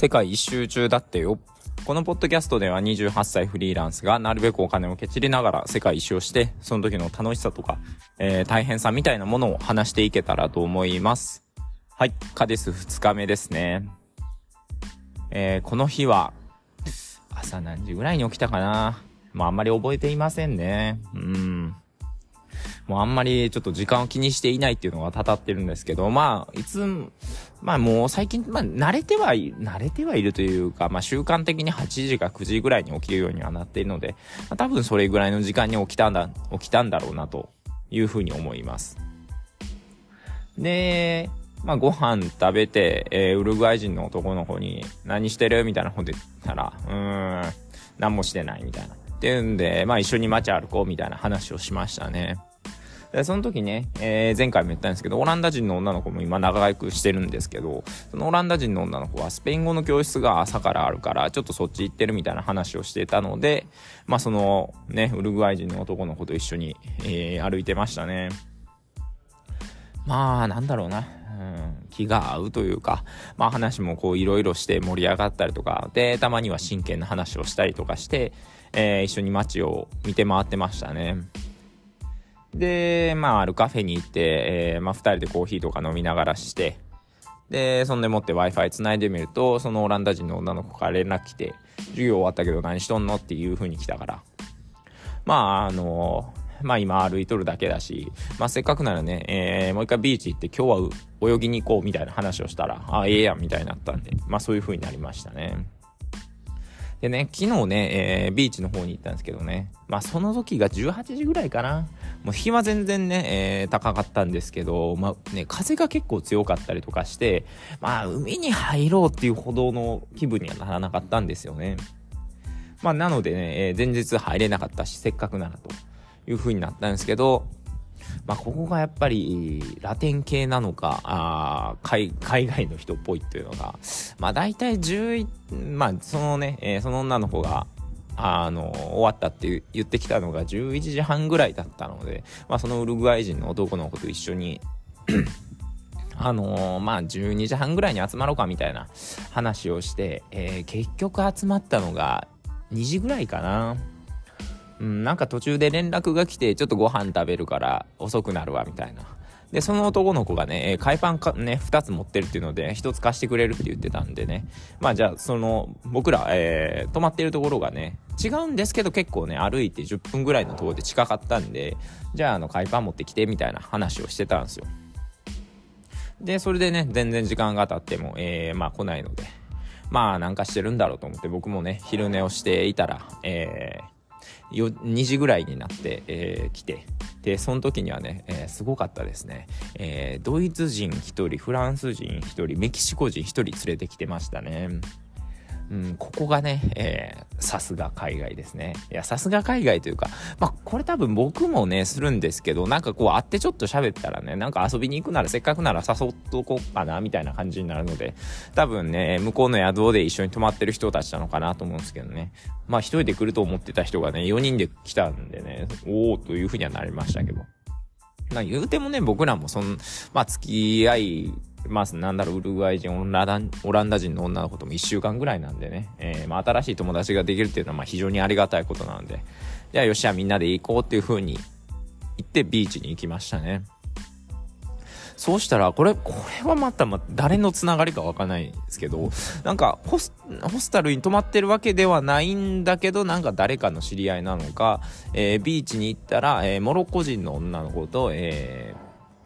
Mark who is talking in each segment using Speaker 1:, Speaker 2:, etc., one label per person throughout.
Speaker 1: 世界一周中だってよ。このポッドキャストでは28歳フリーランスがなるべくお金をけちりながら世界一周をして、その時の楽しさとか、えー、大変さみたいなものを話していけたらと思います。はい、カデス2日目ですね。えー、この日は、朝何時ぐらいに起きたかな。まああんまり覚えていませんね。うん。もうあんまりちょっと時間を気にしていないっていうのがたたってるんですけど、まあ、いつ、まあもう最近、まあ慣れては、慣れてはいるというか、まあ習慣的に8時か9時ぐらいに起きるようにはなっているので、まあ、多分それぐらいの時間に起きたんだ、起きたんだろうなというふうに思います。で、まあご飯食べて、えー、ウルグアイ人の男の子に何してる？みたいなこと言ったら、うーん、何もしてないみたいな。っていうんで、まあ一緒に街歩こうみたいな話をしましたね。で、その時ね、えー、前回も言ったんですけど、オランダ人の女の子も今長くしてるんですけど、そのオランダ人の女の子はスペイン語の教室が朝からあるから、ちょっとそっち行ってるみたいな話をしてたので、まあそのね、ウルグアイ人の男の子と一緒に、えー、歩いてましたね。まあ、なんだろうな。うん、気が合うというか、まあ話もこういろいろして盛り上がったりとか、で、たまには真剣な話をしたりとかして、えー、一緒に街を見て回ってましたね。で、まあ、あるカフェに行って、えー、まあ、二人でコーヒーとか飲みながらして、で、そんでもって Wi-Fi 繋いでみると、そのオランダ人の女の子から連絡来て、授業終わったけど何しとんのっていう風に来たから。まあ、あのまあ今歩いとるだけだし、まあせっかくならね、えー、もう一回ビーチ行って今日は泳ぎに行こうみたいな話をしたら、あ、ええやんみたいになったんで、まあそういう風になりましたね。でね、昨日ね、えー、ビーチの方に行ったんですけどね、まあその時が18時ぐらいかな。もう日は全然ね、えー、高かったんですけど、まあね、風が結構強かったりとかして、まあ海に入ろうっていうほどの気分にはならなかったんですよね。まあなのでね、えー、前日入れなかったし、せっかくならという風になったんですけど、まあ、ここがやっぱりラテン系なのか、あ海海外の人っぽいっていうのが、まあ大体11、まあそのね、えー、その女の子が、あの、終わったって言ってきたのが11時半ぐらいだったので、まあそのウルグアイ人の男の子と一緒に あのー、まあ12時半ぐらいに集まろうかみたいな話をして、えー、結局集まったのが2時ぐらいかな。うん、なんか途中で連絡が来て、ちょっとご飯食べるから遅くなるわ、みたいな。で、その男の子がねえ、海パンかね、2つ持ってるっていうので、1つ貸してくれるって言ってたんでね。まあじゃあ、その、僕ら、えー、泊まってるところがね、違うんですけど結構ね、歩いて10分ぐらいのところで近かったんで、じゃあ、あの、海パン持ってきて、みたいな話をしてたんですよ。で、それでね、全然時間が経っても、えー、まあ来ないので、まあなんかしてるんだろうと思って僕もね、昼寝をしていたら、えー、2時ぐらいになって、えー、来て、で、その時にはね、えー、すごかったですね。えー、ドイツ人1人、フランス人1人、メキシコ人1人連れてきてましたね。うん、ここがね、えー、さすが海外ですね。いや、さすが海外というか、まあ、これ多分僕もね、するんですけど、なんかこう会ってちょっと喋ったらね、なんか遊びに行くならせっかくなら誘っとこうかな、みたいな感じになるので、多分ね、向こうの宿で一緒に泊まってる人たちなのかなと思うんですけどね。まあ、一人で来ると思ってた人がね、4人で来たんでね、おおというふうにはなりましたけど。ま、言うてもね、僕らもそん、まあ、付き合いまあ、なんだろう、ウルグアイ人、オランオランダ人の女の子とも1週間ぐらいなんでね、えー、まあ、新しい友達ができるっていうのは、まあ、非常にありがたいことなので、じゃあ、よっし、ゃみんなで行こうっていう風に言ってビーチに行きましたね。そうしたら、これ、これはまた、ま、誰のつながりかわかんないですけど、なんかホス、ホスタルに泊まってるわけではないんだけど、なんか誰かの知り合いなのか、えー、ビーチに行ったら、えー、モロッコ人の女の子と、えー、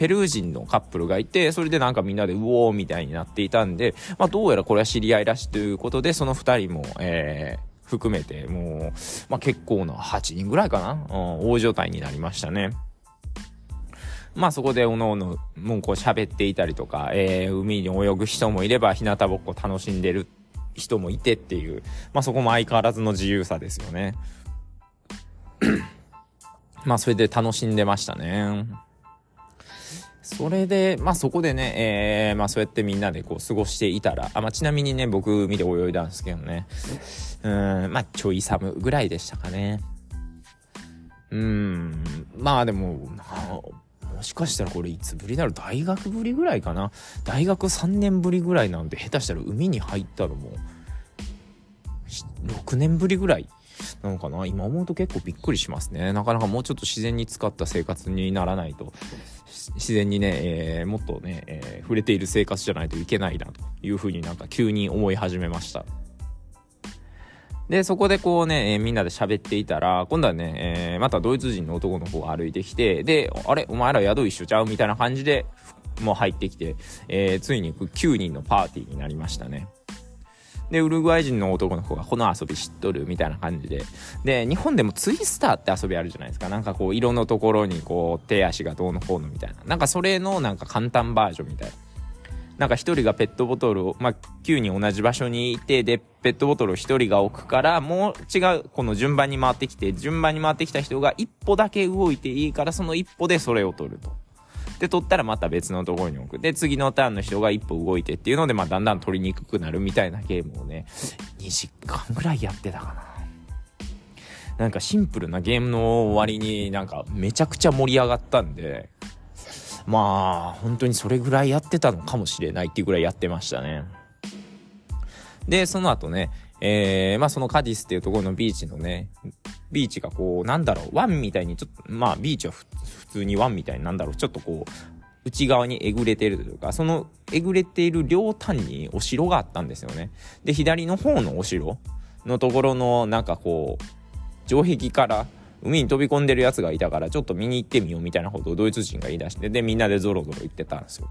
Speaker 1: ペルー人のカップルがいて、それでなんかみんなでうおーみたいになっていたんで、まあどうやらこれは知り合いらしいということで、その二人も、えー、含めて、もう、まあ結構な8人ぐらいかな、うん、大所帯になりましたね。まあそこでおのおの、もうこう喋っていたりとか、えー、海に泳ぐ人もいれば、日向ぼっこ楽しんでる人もいてっていう、まあそこも相変わらずの自由さですよね。まあそれで楽しんでましたね。それで、まあそこでね、えー、まあそうやってみんなでこう過ごしていたら、あ、まあちなみにね、僕見て泳いだんですけどね、うん、まあちょい寒ぐらいでしたかね。うん、まあでも、もしかしたらこれいつぶりだろう大学ぶりぐらいかな？大学3年ぶりぐらいなんで下手したら海に入ったのもう6年ぶりぐらい。なのかな？今思うと結構びっくりしますね。なかなかもうちょっと自然に使った生活にならないと。自然にね、えー、もっとね、えー、触れている生活じゃないといけないなというふうになんか急に思い始めましたで、そこでこうね、えー、みんなで喋っていたら、今度はね、え、またドイツ人の男の子が歩いてきて、で、あれお前ら宿一緒ちゃうみたいな感じで、もう入ってきて、え、ついに9人のパーティーになりましたね。で、ウルグアイ人の男の子がこの遊び知っとるみたいな感じで。で、日本でもツイスターって遊びあるじゃないですか。なんかこう、色のところにこう、手足がどうのこうのみたいな。なんかそれのなんか簡単バージョンみたいな。なんか1人がペットボトルを、まあ、9人同じ場所にいて、で、ペットボトルを1人が置くから、もう違う、この順番に回ってきて、順番に回ってきた人が一歩だけ動いていいから、その一歩でそれを取ると。で、取ったらまた別のところに置く。で、次のターンの人が一歩動いてっていうので、まあ、だんだん取りにくくなるみたいなゲームをね、2時間ぐらいやってたかな。なんかシンプルなゲームの割になんかめちゃくちゃ盛り上がったんで、まあ本当にそれぐらいやってたのかもしれないっていうぐらいやってましたねでその後ねえー、まあそのカディスっていうところのビーチのねビーチがこうなんだろうワンみたいにちょっとまあビーチは普通にワンみたいになんだろうちょっとこう内側にえぐれてるというかそのえぐれている両端にお城があったんですよね。で左の方のお城のところのなんかこう城壁から海に飛び込んでるやつがいたからちょっと見に行ってみようみたいなことをドイツ人が言い出してでみんなでゾロゾロ行ってたんですよ。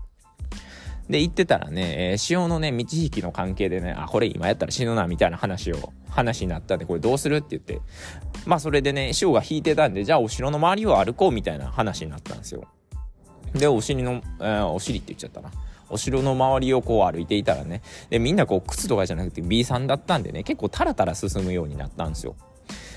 Speaker 1: で行ってたらね、えー、潮のね道引きの関係でねあこれ今やったら死ぬなみたいな話を話になったんでこれどうするって言って。まあそれでね潮が引いてたんでじゃあお城の周りを歩こうみたいな話になったんですよ。でお尻の、えー、お尻って言っちゃったな。お城の周りをこう歩いていたらねでみんなこう靴とかじゃなくて B さんだったんでね結構タラタラ進むようになったんですよ。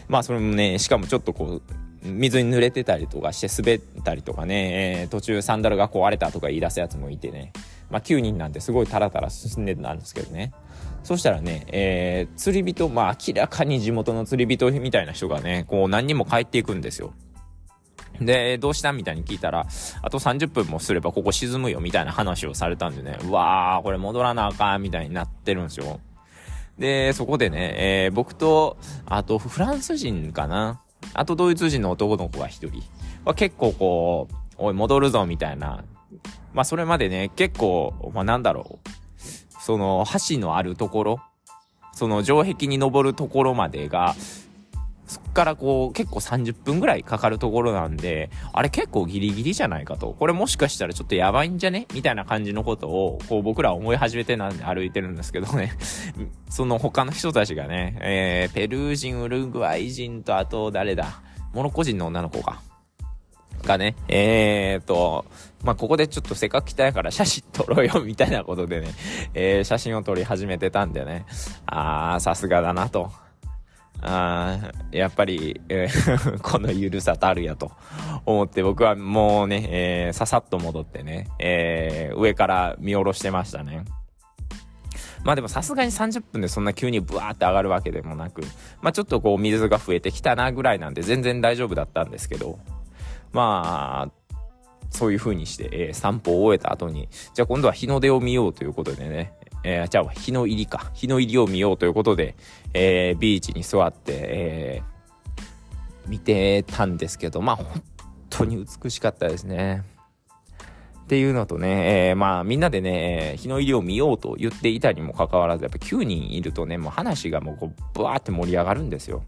Speaker 1: まあそれもねしかもちょっとこう水に濡れてたりとかして滑ったりとかね、えー、途中サンダルが壊れたとか言い出すやつもいてね。まあ9人なんてすごいタラタラ進んでたんですけどねそしたらね、えー、釣り人まあ明らかに地元の釣り人みたいな人がねこう何人も帰っていくんですよで、どうしたみたいに聞いたら、あと30分もすればここ沈むよみたいな話をされたんでね、うわー、これ戻らなあかんみたいになってるんですよ。で、そこでね、えー、僕と、あとフランス人かな？あとドイツ人の男の子が一人は結構こう、おい、戻るぞみたいな。まあそれまでね、結構、まあなんだろう。その、橋のあるところ、その城壁に登るところまでが、そっからこう結構30分ぐらいかかるところなんで、あれ結構ギリギリじゃないかと。これもしかしたらちょっとやばいんじゃね？みたいな感じのことを、こう僕ら思い始めてなんで歩いてるんですけどね。その他の人たちがね、えー、ペルー人、ウルグアイ人とあと誰だ？モロッコ人の女の子が。がね、えーと、まあ、ここでちょっとせっかく来たやから写真撮ろうよみたいなことでね、えー、写真を撮り始めてたんでね、あー、さすがだなと。あやっぱり、えー、このゆるさたるやと。思って僕はもうね、えー、ささっと戻ってね、えー、上から見下ろしてましたね。まあでもさすがに30分でそんな急にブワーって上がるわけでもなく、まあちょっとこう水が増えてきたなぐらいなんで全然大丈夫だったんですけど、まあ、そういう風にして、えー、散歩を終えた後に、じゃあ今度は日の出を見ようということでね、えー、じゃあ日の入りか。日の入りを見ようということで、えー、ビーチに座って、えー、見てたんですけど、まあ本当に美しかったですね。っていうのとね、えー、まあみんなでね、日の入りを見ようと言っていたにもかかわらず、やっぱ9人いるとね、もう話がもうこう、ブワーって盛り上がるんですよ。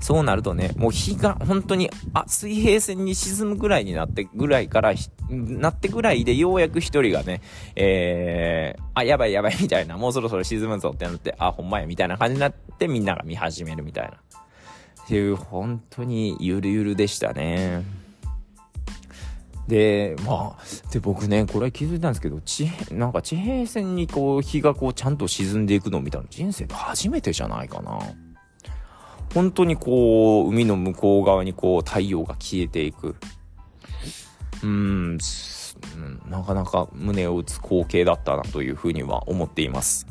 Speaker 1: そうなるとね、もう日が本当に、あ、水平線に沈むぐらいになってぐらいから、なってぐらいでようやく一人がね、えー、あ、やばいやばいみたいな、もうそろそろ沈むぞってなって、あ、ほんまやみたいな感じになってみんなが見始めるみたいな。っていう、本当にゆるゆるでしたね。で、まあ、で、僕ね、これ気づいたんですけど、地、なんか地平線にこう、日がこう、ちゃんと沈んでいくのを見たの人生で初めてじゃないかな。本当にこう、海の向こう側にこう、太陽が消えていく。うーん、なかなか胸を打つ光景だったなというふうには思っています。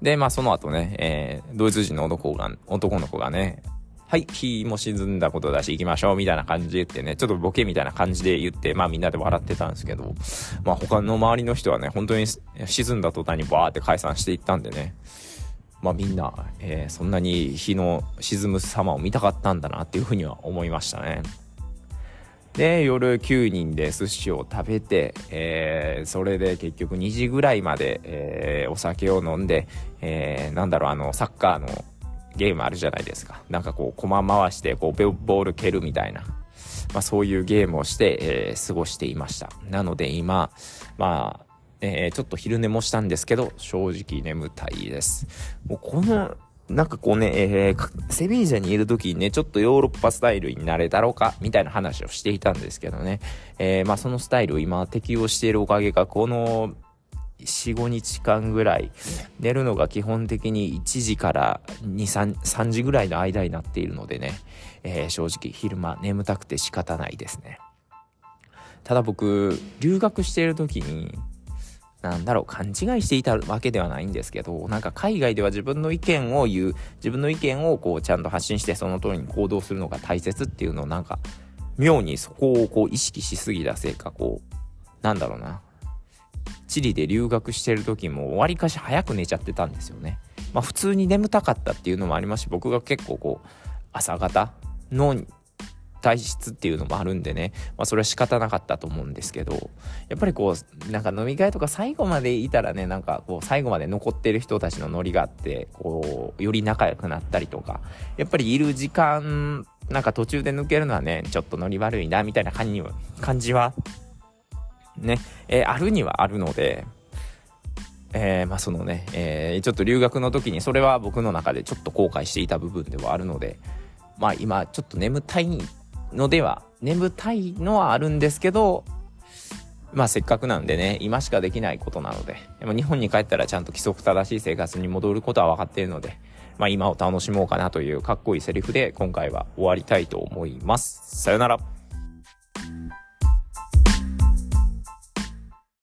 Speaker 1: で、まあその後ね、えー、ドイツ人の男が、男の子がね、はい、日も沈んだことだし行きましょうみたいな感じで言ってね、ちょっとボケみたいな感じで言って、まあみんなで笑ってたんですけど、まあ他の周りの人はね、本当に沈んだ途端にバーって解散していったんでね、まあみんな、えー、そんなに日の沈む様を見たかったんだなっていうふうには思いましたね。で、夜9人で寿司を食べて、えー、それで結局2時ぐらいまで、えー、お酒を飲んで、えー、なんだろう、あの、サッカーのゲームあるじゃないですか。なんかこう、駒回して、こう、ボール蹴るみたいな。まあそういうゲームをして、え、過ごしていました。なので今、まあ、え、ちょっと昼寝もしたんですけど、正直眠たいです。もうこの、なんかこうね、えー、セビージャにいる時にね、ちょっとヨーロッパスタイルになれたろうか、みたいな話をしていたんですけどね。えー、まあそのスタイルを今適用しているおかげか、この4、5日間ぐらい、寝るのが基本的に1時から2、3、3時ぐらいの間になっているのでね、えー、正直昼間眠たくて仕方ないですね。ただ僕、留学している時に、なんだろう、勘違いしていたわけではないんですけど、なんか海外では自分の意見を言う、自分の意見をこうちゃんと発信してその通りに行動するのが大切っていうのをなんか、妙にそこをこう意識しすぎたせいか、こう、なんだろうな、チリで留学してる時もわりかし早く寝ちゃってたんですよね。まあ普通に眠たかったっていうのもありますし、僕が結構こう、朝方の体質っていうのもあるんでね、まあそれは仕方なかったと思うんですけど、やっぱりこう、なんか飲み会とか最後までいたらね、なんかこう最後まで残ってる人たちのノリがあって、こう、より仲良くなったりとか、やっぱりいる時間、なんか途中で抜けるのはね、ちょっとノリ悪いな、みたいな感じは、感じはね、えー、あるにはあるので、えー、まあそのね、えー、ちょっと留学の時にそれは僕の中でちょっと後悔していた部分ではあるので、まあ今ちょっと眠たいのでは、眠たいのはあるんですけど、まあせっかくなんでね、今しかできないことなので、でも日本に帰ったらちゃんと規則正しい生活に戻ることは分かっているので、まあ今を楽しもうかなというかっこいいセリフで今回は終わりたいと思います。さよなら。